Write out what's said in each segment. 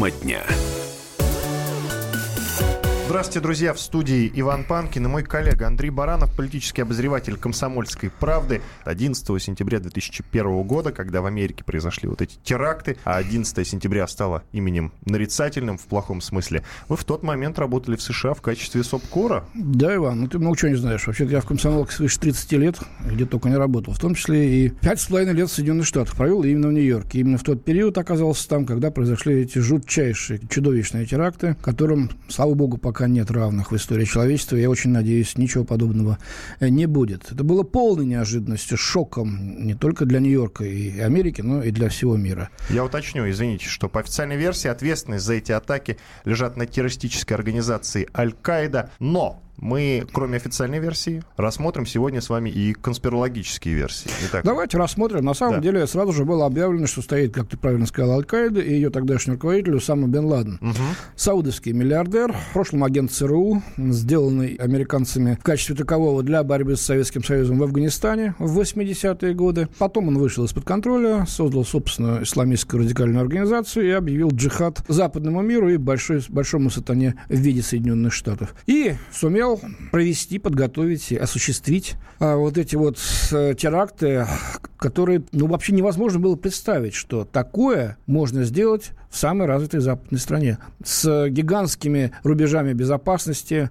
Тема дня. Здравствуйте, друзья. В студии Иван Панкин и мой коллега Андрей Баранов, политический обозреватель «Комсомольской правды». 11 сентября 2001 года, когда в Америке произошли вот эти теракты, а 11 сентября стало именем нарицательным в плохом смысле, вы в тот момент работали в США в качестве СОПКОРа? Да, Иван, ну ты много чего не знаешь. Вообще-то я в комсомолке свыше 30 лет, где только не работал. В том числе и пять с половиной лет в Соединенных Штатах провел именно в Нью-Йорке. Именно в тот период оказался там, когда произошли эти жутчайшие, чудовищные теракты, которым, слава богу, пока пока нет равных в истории человечества. Я очень надеюсь, ничего подобного э, не будет. Это было полной неожиданностью, шоком не только для Нью-Йорка и Америки, но и для всего мира. Я уточню, извините, что по официальной версии ответственность за эти атаки лежат на террористической организации Аль-Каида, но мы, кроме официальной версии, рассмотрим сегодня с вами и конспирологические версии. Итак, Давайте рассмотрим. На самом да. деле сразу же было объявлено, что стоит, как ты правильно сказал, Аль-Каида и ее тогдашний руководитель Усама бен Ладен. Угу. Саудовский миллиардер, в прошлом агент ЦРУ, сделанный американцами в качестве такового для борьбы с Советским Союзом в Афганистане в 80-е годы. Потом он вышел из-под контроля, создал собственную исламистскую радикальную организацию и объявил джихад западному миру и большой, большому сатане в виде Соединенных Штатов. И сумел сумел провести, подготовить и осуществить а, вот эти вот а, теракты, которые, ну, вообще невозможно было представить, что такое можно сделать в самой развитой западной стране. С гигантскими рубежами безопасности,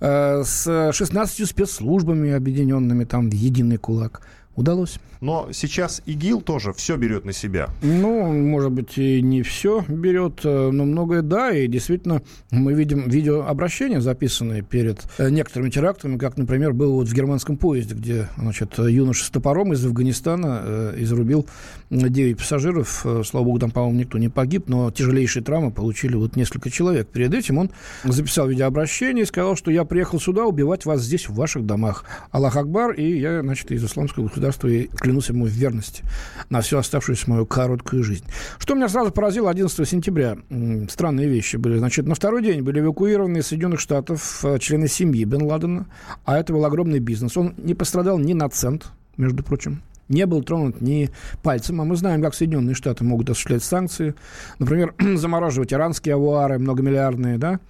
а, с 16 спецслужбами объединенными там в единый кулак – удалось. Но сейчас ИГИЛ тоже все берет на себя. Ну, может быть, и не все берет, э, но многое да. И действительно, мы видим видеообращения, записанные перед э, некоторыми терактами, как, например, было вот в германском поезде, где значит, юноша с топором из Афганистана э, изрубил 9 пассажиров. Слава богу, там, по-моему, никто не погиб, но тяжелейшие травмы получили вот несколько человек. Перед этим он записал видеообращение и сказал, что я приехал сюда убивать вас здесь, в ваших домах. Аллах Акбар, и я, значит, из исламского государства и клянусь ему в верности на всю оставшуюся мою короткую жизнь. Что меня сразу поразило 11 сентября, странные вещи были. Значит, на второй день были эвакуированы из Соединенных Штатов э, члены семьи Бен Ладена, а это был огромный бизнес. Он не пострадал ни на цент, между прочим не был тронут ни пальцем. А мы знаем, как Соединенные Штаты могут осуществлять санкции. Например, замораживать иранские авуары многомиллиардные. Да?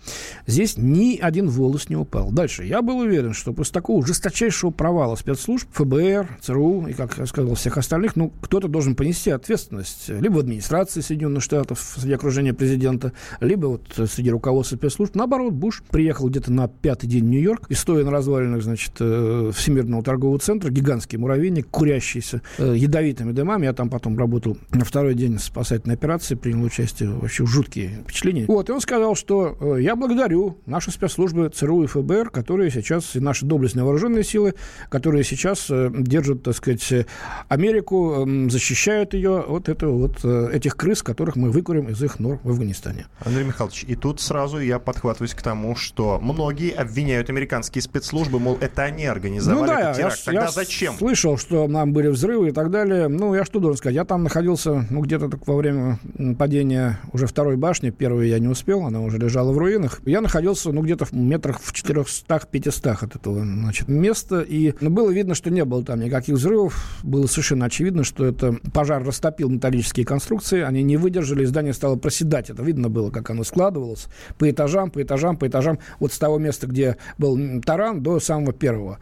Здесь ни один волос не упал. Дальше. Я был уверен, что после такого жесточайшего провала спецслужб, ФБР, ЦРУ и, как я сказал, всех остальных, ну, кто-то должен понести ответственность. Либо в администрации Соединенных Штатов, среди окружения президента, либо вот среди руководства спецслужб. Наоборот, Буш приехал где-то на пятый день в Нью-Йорк и, стоя на развалинах, значит, э, Всемирного торгового центра, гигантский муравейник, курящийся занимался э, ядовитыми дымами. Я там потом работал на второй день спасательной операции, принял участие. Вообще жуткие впечатления. Вот, и он сказал, что э, я благодарю наши спецслужбы ЦРУ и ФБР, которые сейчас, и наши доблестные вооруженные силы, которые сейчас э, держат, так сказать, Америку, эм, защищают ее от этого вот, этих крыс, которых мы выкурим из их нор в Афганистане. Андрей Михайлович, и тут сразу я подхватываюсь к тому, что многие обвиняют американские спецслужбы, мол, это они организовали ну, да, этот теракт. Я, Тогда я зачем? слышал, что нам были взрывы и так далее. Ну, я что должен сказать? Я там находился, ну, где-то так во время падения уже второй башни. Первой я не успел, она уже лежала в руинах. Я находился, ну, где-то в метрах в 400-500 от этого, значит, места. И ну, было видно, что не было там никаких взрывов. Было совершенно очевидно, что это пожар растопил металлические конструкции. Они не выдержали, и здание стало проседать. Это видно было, как оно складывалось по этажам, по этажам, по этажам. Вот с того места, где был таран, до самого первого.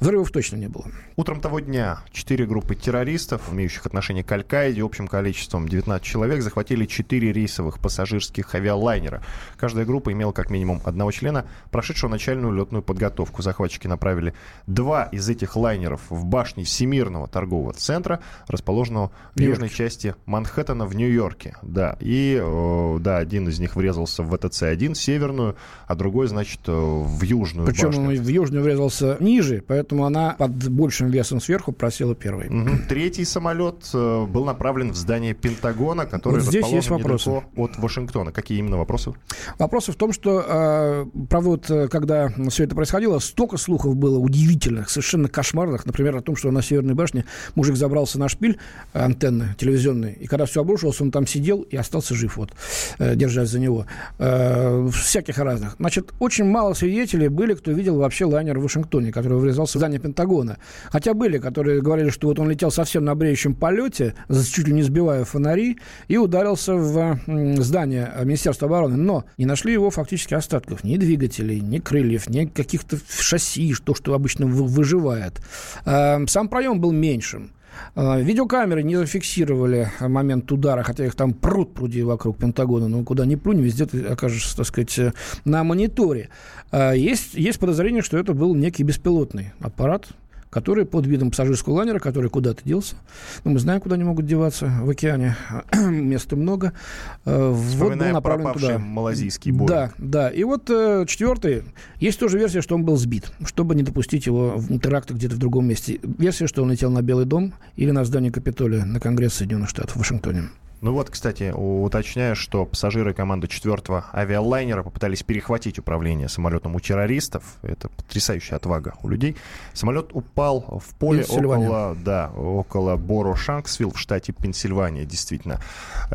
Взрывов точно не было. Утром того дня четыре группы группы террористов, имеющих отношение к Аль-Каиде, общим количеством 19 человек, захватили 4 рейсовых пассажирских авиалайнера. Каждая группа имела как минимум одного члена, прошедшего начальную летную подготовку. Захватчики направили два из этих лайнеров в башни Всемирного торгового центра, расположенного в южной части Манхэттена в Нью-Йорке. Да, и да, один из них врезался в ВТЦ-1, северную, а другой, значит, в южную Причем башню. он в южную врезался ниже, поэтому она под большим весом сверху просела первой. Угу. Третий самолет э, был направлен в здание Пентагона, который вот здесь есть вопросы. от Вашингтона. Какие именно вопросы? Вопросы в том, что, э, правда, вот, э, когда все это происходило, столько слухов было удивительных, совершенно кошмарных. Например, о том, что на Северной башне мужик забрался на шпиль антенны телевизионной, и когда все обрушилось, он там сидел и остался жив, вот, держась за него. Всяких разных. Значит, очень мало свидетелей были, кто видел вообще лайнер в Вашингтоне, который врезался в здание Пентагона. Хотя были, которые говорили, что вот он летел совсем на бреющем полете, чуть ли не сбивая фонари, и ударился в здание Министерства обороны. Но не нашли его фактически остатков. Ни двигателей, ни крыльев, ни каких-то шасси, то, что обычно выживает. Э, сам проем был меньшим. Э, видеокамеры не зафиксировали момент удара, хотя их там пруд пруди вокруг Пентагона, но куда ни плюнь, везде ты окажешься, так сказать, э, на мониторе. Есть, есть подозрение, что это был некий беспилотный аппарат, который под видом пассажирского лайнера, который куда-то делся. Ну, мы знаем, куда они могут деваться в океане. Места много. Э, вот был направлен туда. малазийский бой. Да, да. И вот э, четвертый. Есть тоже версия, что он был сбит, чтобы не допустить его в теракта где-то в другом месте. Версия, что он летел на Белый дом или на здание Капитолия на Конгресс Соединенных Штатов в Вашингтоне. Ну вот, кстати, уточняю, что пассажиры команды четвертого авиалайнера попытались перехватить управление самолетом у террористов. Это потрясающая отвага у людей. Самолет упал в поле около, да, около Боро Шанксвилл в штате Пенсильвания, действительно.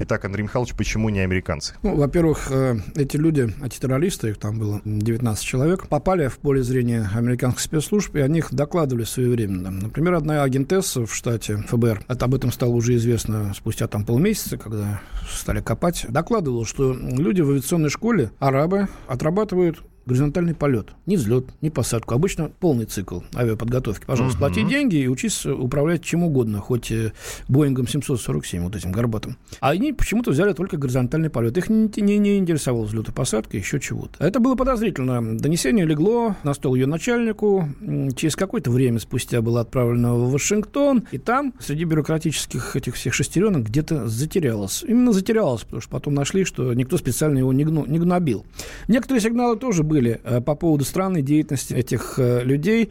Итак, Андрей Михайлович, почему не американцы? Ну, во-первых, э, эти люди, эти террористы, их там было 19 человек, попали в поле зрения американских спецслужб, и о них докладывали своевременно. Например, одна агентесса в штате ФБР, это об этом стало уже известно спустя там полмесяца, когда стали копать, докладывал, что люди в авиационной школе, арабы, отрабатывают горизонтальный полет. Ни взлет, ни посадку. Обычно полный цикл авиаподготовки. Пожалуйста, uh-huh. плати деньги и учись управлять чем угодно, хоть э, Боингом 747, вот этим горбатым. А они почему-то взяли только горизонтальный полет. Их не, не, не интересовал взлет и посадка, еще чего-то. Это было подозрительно. Донесение легло на стол ее начальнику. Через какое-то время спустя было отправлено в Вашингтон. И там, среди бюрократических этих всех шестеренок, где-то затерялось. Именно затерялось, потому что потом нашли, что никто специально его не, гну, не гнобил. Некоторые сигналы тоже были были э, по поводу странной деятельности этих э, людей,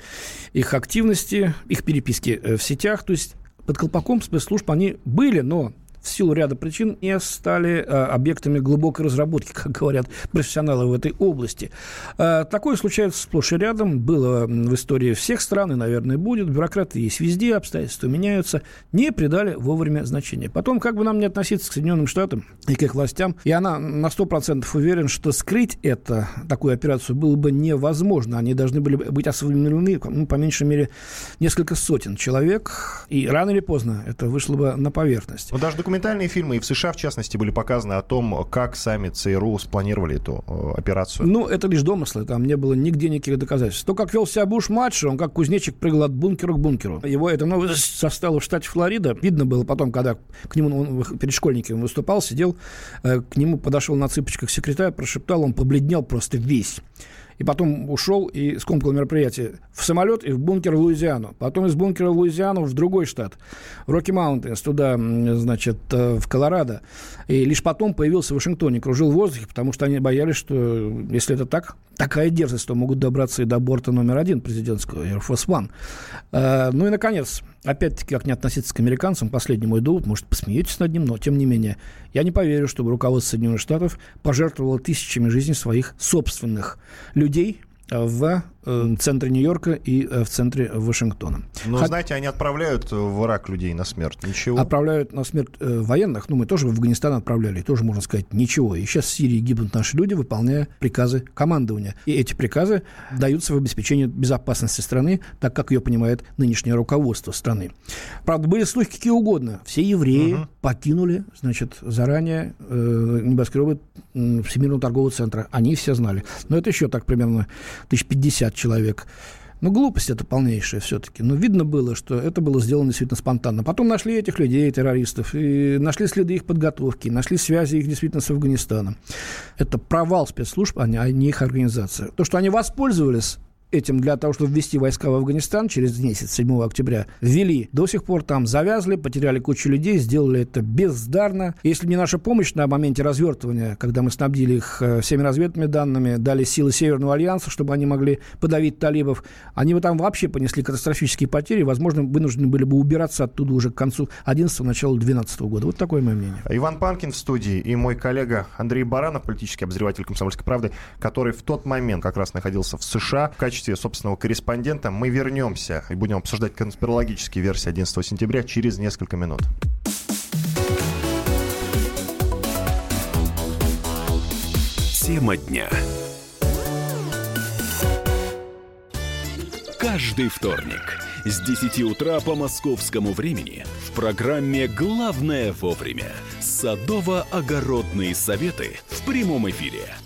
их активности, их переписки э, в сетях. То есть под колпаком спецслужб они были, но в силу ряда причин не стали а, объектами глубокой разработки, как говорят профессионалы в этой области. А, такое случается сплошь и рядом, было в истории всех стран и, наверное, будет. Бюрократы есть везде, обстоятельства меняются. Не придали вовремя значения. Потом, как бы нам не относиться к Соединенным Штатам и к их властям, я на, на 100% уверен, что скрыть это, такую операцию было бы невозможно. Они должны были быть осведомлены, ну, по меньшей мере, несколько сотен человек, и рано или поздно это вышло бы на поверхность. Но даже документ документальные фильмы, и в США, в частности, были показаны о том, как сами ЦРУ спланировали эту э, операцию. Ну, это лишь домыслы, там не было нигде никаких доказательств. То, как вел себя Буш-младший, он как кузнечик прыгал от бункера к бункеру. Его это ну, составило в штате Флорида. Видно было потом, когда к нему он перед школьниками выступал, сидел, э, к нему подошел на цыпочках секретарь, прошептал, он побледнел просто весь и потом ушел и скомкал мероприятие в самолет и в бункер в Луизиану. Потом из бункера в Луизиану в другой штат, в Rocky Mountains, туда, значит, э, в Колорадо. И лишь потом появился в Вашингтоне, кружил в воздухе, потому что они боялись, что если это так, такая дерзость, то могут добраться и до борта номер один президентского, Air Force One. Э, ну и, наконец, опять-таки, как не относиться к американцам, последний мой довод, может, посмеетесь над ним, но, тем не менее, я не поверю, чтобы руководство Соединенных Штатов пожертвовало тысячами жизней своих собственных людей в Э, центре Нью-Йорка и э, в центре Вашингтона. Но, Хот... знаете, они отправляют в Ирак людей на смерть. Ничего. Отправляют на смерть э, военных. Ну, мы тоже в Афганистан отправляли. тоже, можно сказать, ничего. И сейчас в Сирии гибнут наши люди, выполняя приказы командования. И эти приказы даются в обеспечении безопасности страны, так как ее понимает нынешнее руководство страны. Правда, были слухи какие угодно. Все евреи угу. покинули, значит, заранее э, небоскребы Всемирного торгового центра. Они все знали. Но это еще так примерно 1050 человек. Ну, глупость это полнейшая все-таки. Но видно было, что это было сделано действительно спонтанно. Потом нашли этих людей, террористов, и нашли следы их подготовки, нашли связи их действительно с Афганистаном. Это провал спецслужб, а не, а их организация. То, что они воспользовались этим для того, чтобы ввести войска в Афганистан через месяц, 7 октября, ввели. До сих пор там завязли, потеряли кучу людей, сделали это бездарно. Если не наша помощь на моменте развертывания, когда мы снабдили их э, всеми разведными данными, дали силы Северного альянса, чтобы они могли подавить талибов, они бы там вообще понесли катастрофические потери, возможно, вынуждены были бы убираться оттуда уже к концу 11 начала 12 года. Вот такое мое мнение. Иван Панкин в студии и мой коллега Андрей Баранов, политический обозреватель «Комсомольской правды», который в тот момент как раз находился в США в качестве качестве собственного корреспондента. Мы вернемся и будем обсуждать конспирологические версии 11 сентября через несколько минут. Тема дня. Каждый вторник – с 10 утра по московскому времени в программе «Главное вовремя» садово-огородные советы в прямом эфире.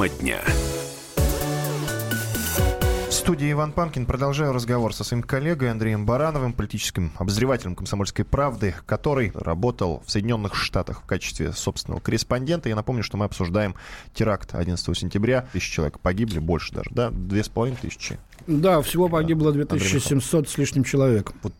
Тема дня. В студии Иван Панкин. Продолжаю разговор со своим коллегой Андреем Барановым, политическим обозревателем «Комсомольской правды», который работал в Соединенных Штатах в качестве собственного корреспондента. Я напомню, что мы обсуждаем теракт 11 сентября. Тысячи человек погибли, больше даже, да? Две с половиной тысячи. Да, всего погибло 2700 с лишним человек. Вот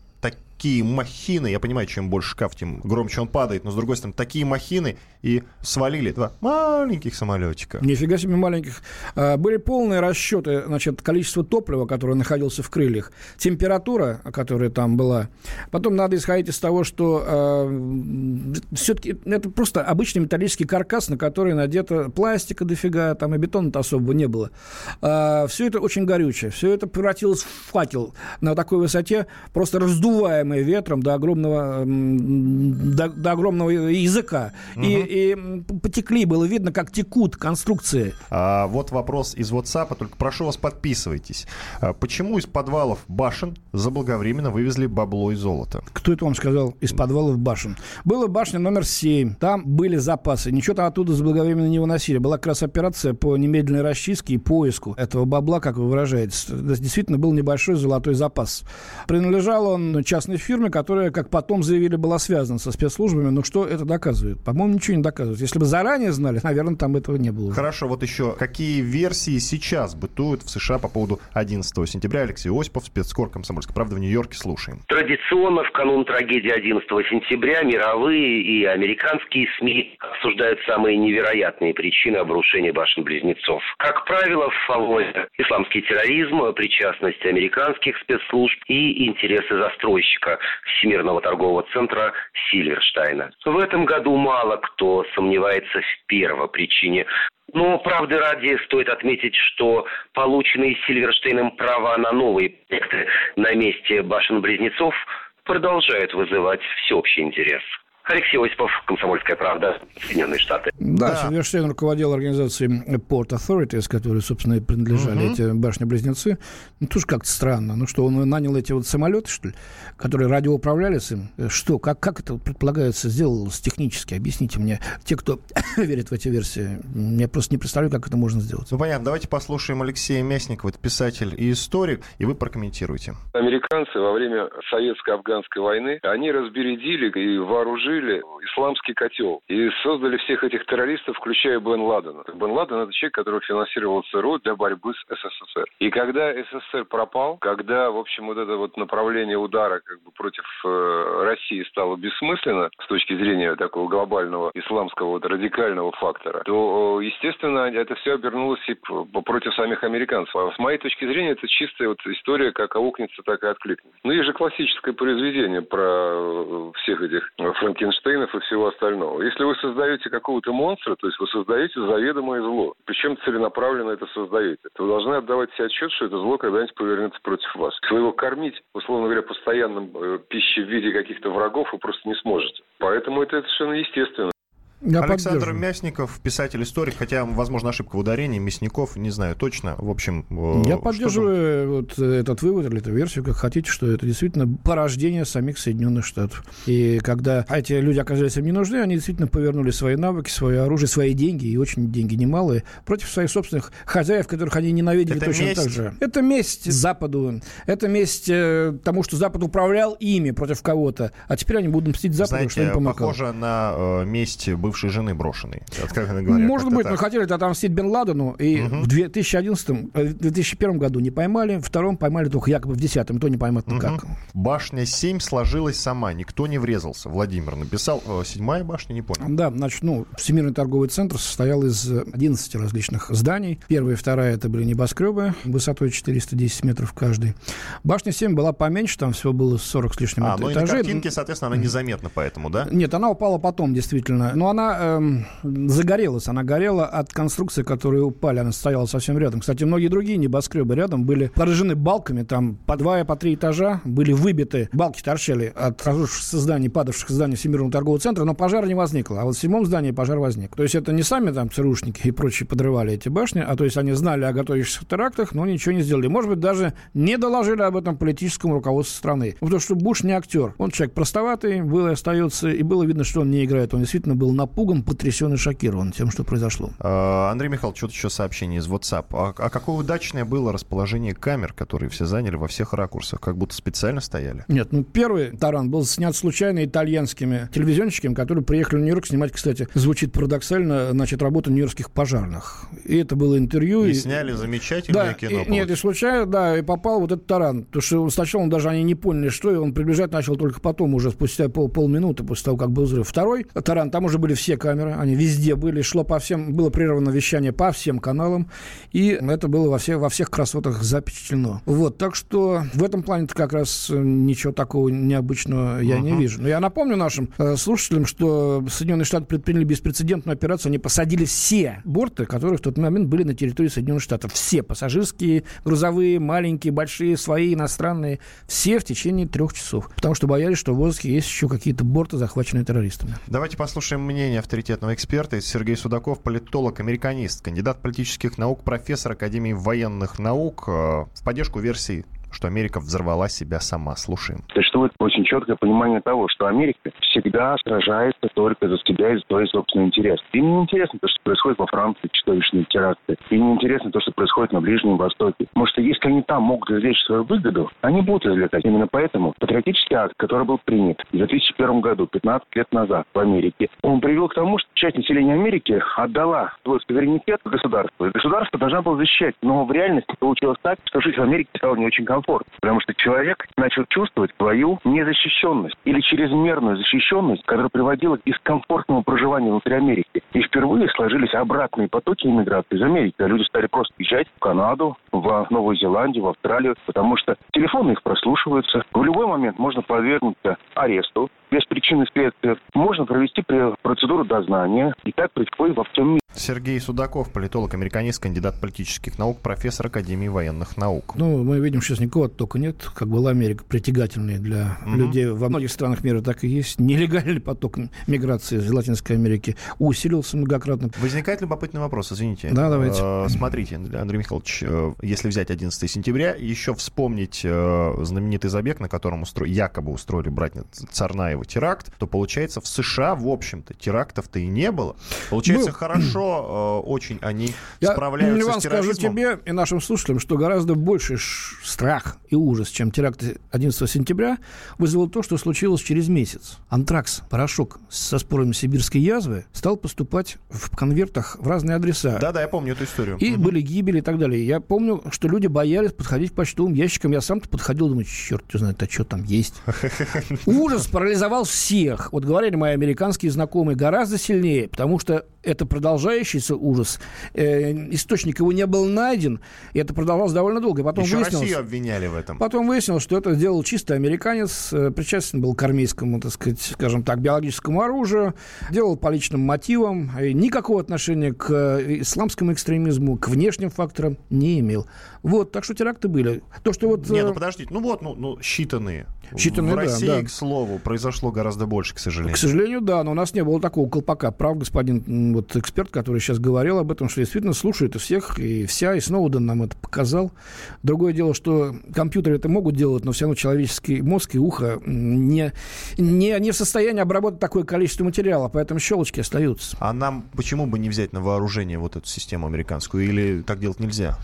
такие махины, я понимаю, чем больше шкаф, тем громче он падает, но с другой стороны, такие махины и свалили два маленьких самолетика. Нифига себе маленьких. А, были полные расчеты, значит, количество топлива, которое находилось в крыльях, температура, которая там была. Потом надо исходить из того, что э, все-таки это просто обычный металлический каркас, на который надето пластика дофига, там и бетона-то особо не было. А, все это очень горючее, все это превратилось в факел на такой высоте, просто раздуваемый ветром до огромного, до, до огромного языка. Угу. И и потекли, было видно, как текут конструкции. А, вот вопрос из WhatsApp, только прошу вас, подписывайтесь. А, почему из подвалов башен заблаговременно вывезли бабло и золото? Кто это вам сказал? Из подвалов башен. Была башня номер 7, там были запасы, ничего там оттуда заблаговременно не выносили. Была как раз операция по немедленной расчистке и поиску этого бабла, как вы выражаетесь. Действительно, был небольшой золотой запас. Принадлежал он частной фирме, которая, как потом заявили, была связана со спецслужбами. Но что это доказывает? По-моему, ничего не доказывать. Если бы заранее знали, наверное, там этого не было. Хорошо, вот еще какие версии сейчас бытуют в США по поводу 11 сентября? Алексей Осипов, спецкор «Комсомольской правды» в Нью-Йорке. Слушаем. Традиционно в канун трагедии 11 сентября мировые и американские СМИ обсуждают самые невероятные причины обрушения башен-близнецов. Как правило, в фаворе исламский терроризм, причастность американских спецслужб и интересы застройщика Всемирного торгового центра Сильверштайна. В этом году мало кто сомневается в первопричине. Но, правды ради, стоит отметить, что полученные Сильверштейном права на новые проекты на месте башен-близнецов продолжают вызывать всеобщий интерес. Алексей Осипов, «Комсомольская правда», Соединенные Штаты. Да, да. Сильверштейн руководил организацией Port Authorities, которой, собственно, и принадлежали угу. эти башни-близнецы. Ну, тоже как-то странно. Ну что, он нанял эти вот самолеты, что ли, которые радиоуправлялись им? Что, как, как это предполагается сделалось технически? Объясните мне. Те, кто верит в эти версии, я просто не представляю, как это можно сделать. Ну, понятно. Давайте послушаем Алексея Мясникова, это писатель и историк, и вы прокомментируете. Американцы во время советско-афганской войны, они разбередили и вооружили вооружили исламский котел и создали всех этих террористов, включая Бен Ладена. Бен Ладен – это человек, который финансировал ЦРУ для борьбы с СССР. И когда СССР пропал, когда, в общем, вот это вот направление удара как бы против э, России стало бессмысленно с точки зрения такого глобального исламского вот радикального фактора, то, э, естественно, это все обернулось и против самих американцев. А с моей точки зрения, это чистая вот история, как аукнется, так и откликнется. Ну, есть же классическое произведение про э, всех этих франки Франкенштейнов и всего остального. Если вы создаете какого-то монстра, то есть вы создаете заведомое зло. Причем целенаправленно это создаете. То вы должны отдавать себе отчет, что это зло когда-нибудь повернется против вас. Если вы его кормить, условно говоря, постоянным э, пищей в виде каких-то врагов, вы просто не сможете. Поэтому это совершенно естественно. Я Александр Мясников, писатель-историк, хотя, возможно, ошибка в ударении, Мясников, не знаю точно. В общем, э, Я поддерживаю вот этот вывод или эту версию, как хотите, что это действительно порождение самих Соединенных Штатов. И когда эти люди оказались им не нужны, они действительно повернули свои навыки, свое оружие, свои деньги, и очень деньги немалые, против своих собственных хозяев, которых они ненавидели это точно месть. так же. Это месть Западу. Это месть э, тому, что Запад управлял ими против кого-то. А теперь они будут мстить Западу, Знаете, что им помогало. похоже на э, месть бывшей жены брошенной, откровенно говоря. Может быть, так. мы хотели отомстить Бен Ладену, и в 2011, э, в 2001 году не поймали, в втором поймали только якобы в 2010, то не поймать никак. Башня 7 сложилась сама, никто не врезался. Владимир написал. Э, Седьмая башня, не понял. Да, значит, ну, Всемирный торговый центр состоял из э, 11 различных зданий. Первая и вторая это были небоскребы высотой 410 метров каждый. Башня 7 была поменьше, там всего было 40 с лишним А, ну и на этажей. картинке, соответственно, она незаметна поэтому, да? Нет, она упала потом, действительно. Но она эм, загорелась. Она горела от конструкции, которые упали. Она стояла совсем рядом. Кстати, многие другие небоскребы рядом были поражены балками. Там по два и по три этажа были выбиты. Балки торчали от разрушившихся зданий, падавших зданий Всемирного торгового центра. Но пожара не возникло. А вот в седьмом здании пожар возник. То есть это не сами там ЦРУшники и прочие подрывали эти башни, а то есть они знали о готовящихся терактах, но ничего не сделали. Может быть, даже не доложили об этом политическому руководству страны. Потому что Буш не актер. Он человек простоватый, был и остается, и было видно, что он не играет. Он действительно был напуган, потрясен и шокирован тем, что произошло. Э, Андрей Михайлович, вот еще сообщение из WhatsApp. А, а какое удачное было расположение камер, которые все заняли во всех ракурсах, как будто специально стояли? Нет, ну первый таран был снят случайно итальянскими телевизионщиками, которые приехали в Нью-Йорк снимать, кстати, звучит парадоксально, значит, работу нью-йоркских пожарных. И это было интервью. И и- сняли замечательное Да, кино. и- нет, и случайно, да, и попал вот этот таран. Потому что сначала даже они не поняли, что, и он приближать начал только потом, уже спустя пол, полминуты после того, как был взрыв. Второй таран, там уже были все камеры, они везде были, шло по всем, было прервано вещание по всем каналам, и это было во, все, во всех красотах запечатлено. Вот, так что в этом плане как раз э, ничего такого необычного я не вижу. Но я напомню нашим э, слушателям, что Соединенные Штаты предприняли беспрецедентную операцию, они посадили все борты, которые в тот момент были на территории Соединенных Штатов. Все пассажирские, грузовые, маленькие, большие, свои, иностранные, все в течение трех часов. Потому что боялись, что в воздухе есть еще какие-то борты, захваченные террористами. Давайте послушаем мнение авторитетного эксперта. Это Сергей Судаков, политолог, американист, кандидат политических наук, профессор Академии военных наук. Э, В поддержку версии, что Америка взорвала себя сама. Слушаем. Существует очень четкое понимание того, что Америка всегда сражается только за себя и за свои собственные интересы. Им не интересно то, что происходит во Франции, чудовищные теракты. Им не интересно то, что происходит на Ближнем Востоке. Потому что если они там могут извлечь свою выгоду, они будут извлекать. Именно поэтому патриотический акт, который был принят в 2001 году, 15 лет назад в Америке, он привел к тому, что часть населения Америки отдала свой суверенитет государству. И государство должно было защищать. Но в реальности получилось так, что жить в Америке стало не очень комфортно. Потому что человек начал чувствовать свою незащищенность или чрезмерную защищенность, которая приводила к дискомфортному проживанию внутри Америки. И впервые сложились обратные потоки иммиграции из Америки. Люди стали просто езжать в Канаду, в Новую Зеландию, в Австралию, потому что телефоны их прослушиваются. В любой момент можно подвергнуться аресту без причины следствия. Можно провести процедуру дознания. И так происходит во всем мире. Сергей Судаков, политолог, американист, кандидат политических наук, профессор Академии военных наук. Ну, мы видим, сейчас никого только нет. Как была Америка притягательной для людей во многих странах мира, так и есть. Нелегальный поток миграции из Латинской Америки усилился многократно. Возникает любопытный вопрос, извините. Да, давайте. Э, Смотрите, Андрей Михайлович, э, если взять 11 сентября, еще вспомнить э, знаменитый забег, на котором устро... якобы устроили братья Царнаева теракт, то получается в США, в общем-то, терактов-то и не было. Получается, Был. хорошо э, очень они Я, справляются Иван, с скажу терроризмом. тебе и нашим слушателям, что гораздо больше страх и ужас, чем теракты 11 сентября, вызвало то, что случилось через месяц. Антракс, порошок со спорами сибирской язвы, стал поступать в конвертах в разные адреса. Да-да, я помню эту историю. И были гибели и так далее. Я помню, что люди боялись подходить к почтовым ящикам. Я сам-то подходил, думаю, черт его знает, а что там есть. Ужас парализовал всех. Вот говорили мои американские знакомые гораздо сильнее, потому что это продолжающийся ужас. Э, источник его не был найден, и это продолжалось довольно долго. И потом Еще выяснилось... Россию обвиняли в этом. Потом выяснилось, что это сделал чисто американец, э, причастен был к армейскому, так сказать, скажем так, биологическому оружию, делал по личным мотивам, и никакого отношения к э, исламскому экстремизму, к внешним факторам не имел. Вот, так что теракты были. То, что вот... Не, э, ну подождите, ну вот, ну, ну считанные. Считанные, в да, России, да. к слову, произошло гораздо больше, к сожалению. К сожалению, да, но у нас не было такого колпака. Прав господин вот, эксперт, который сейчас говорил об этом, что действительно слушают и всех, и вся, и Сноуден нам это показал. Другое дело, что компьютеры это могут делать, но все равно человеческий мозг и ухо не, не, не в состоянии обработать такое количество материала, поэтому щелочки остаются. А нам почему бы не взять на вооружение вот эту систему американскую? Или так делать нельзя?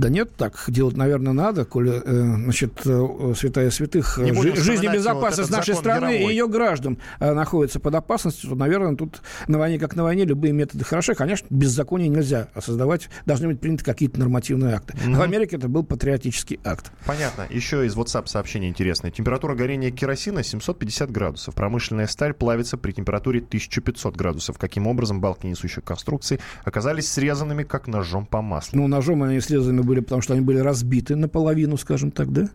Да нет, так делать, наверное, надо, коли, э, значит, э, святая святых, Не жи- жизнь и безопасность вот нашей страны мировой. и ее граждан э, находятся под опасностью, то, наверное, тут на войне как на войне любые методы хороши. Конечно, беззаконие нельзя создавать, должны быть приняты какие-то нормативные акты. В Америке это был патриотический акт. Понятно. Еще из WhatsApp сообщение интересное. Температура горения керосина 750 градусов. Промышленная сталь плавится при температуре 1500 градусов. Каким образом балки несущих конструкций оказались срезанными, как ножом по маслу? Ну, ножом они срезаны были, потому что они были разбиты наполовину, скажем так, да,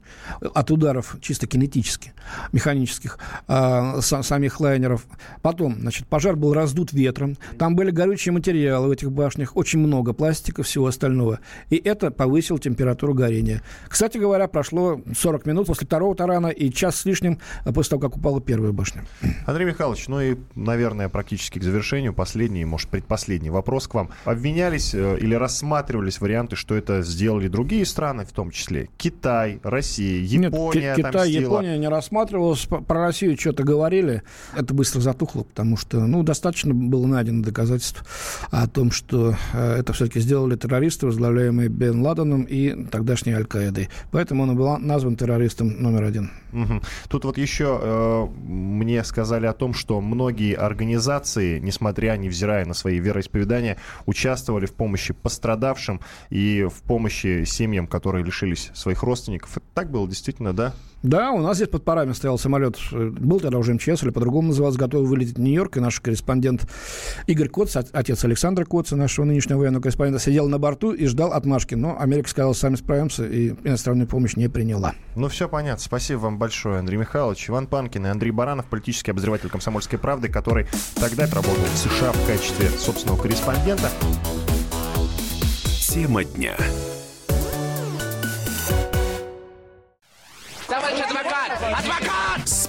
от ударов чисто кинетически, механических, са- самих лайнеров. Потом, значит, пожар был раздут ветром, там были горючие материалы в этих башнях, очень много пластика, всего остального. И это повысило температуру горения. Кстати говоря, прошло 40 минут после второго тарана и час с лишним а, после того, как упала первая башня. Андрей Михайлович, ну и, наверное, практически к завершению последний, может, предпоследний вопрос к вам. Обвинялись э, или рассматривались варианты, что это сделали другие страны, в том числе Китай, Россия, Япония Нет, Ки- Китай? Япония не рассматривалась. Про Россию что-то говорили. Это быстро затухло, потому что, ну, достаточно было найдено доказательств о том, что э, это все-таки сделали террористы, возглавляемые Бен Ладеном и тогдашней Аль-Каидой. Поэтому он был назван террористом номер один. Мгм. Тут вот еще э, мне сказали о том, что многие организации, несмотря, невзирая на свои вероисповедания, участвовали в помощи пострадавшим и в помощи семьям, которые лишились своих родственников. Это так было действительно, да? Да, у нас здесь под парами стоял самолет. э, Был тогда уже МЧС, или по-другому назывался, готовый вылететь в Нью-Йорк. И наш корреспондент Игорь Коц, от- отец Александра Коца, нашего нынешнего военного корреспондента, сидел на борту и ждал отмашки. Но Америка сказала, сами справимся, и иностранную помощь не приняла. Ну, все понятно. Спасибо вам большое, Андрей Михайлович. Иван Панкин и Андрей Баранов, политический обозреватель «Комсомольской правды», который тогда отработал в США в качестве собственного корреспондента. Тема дня.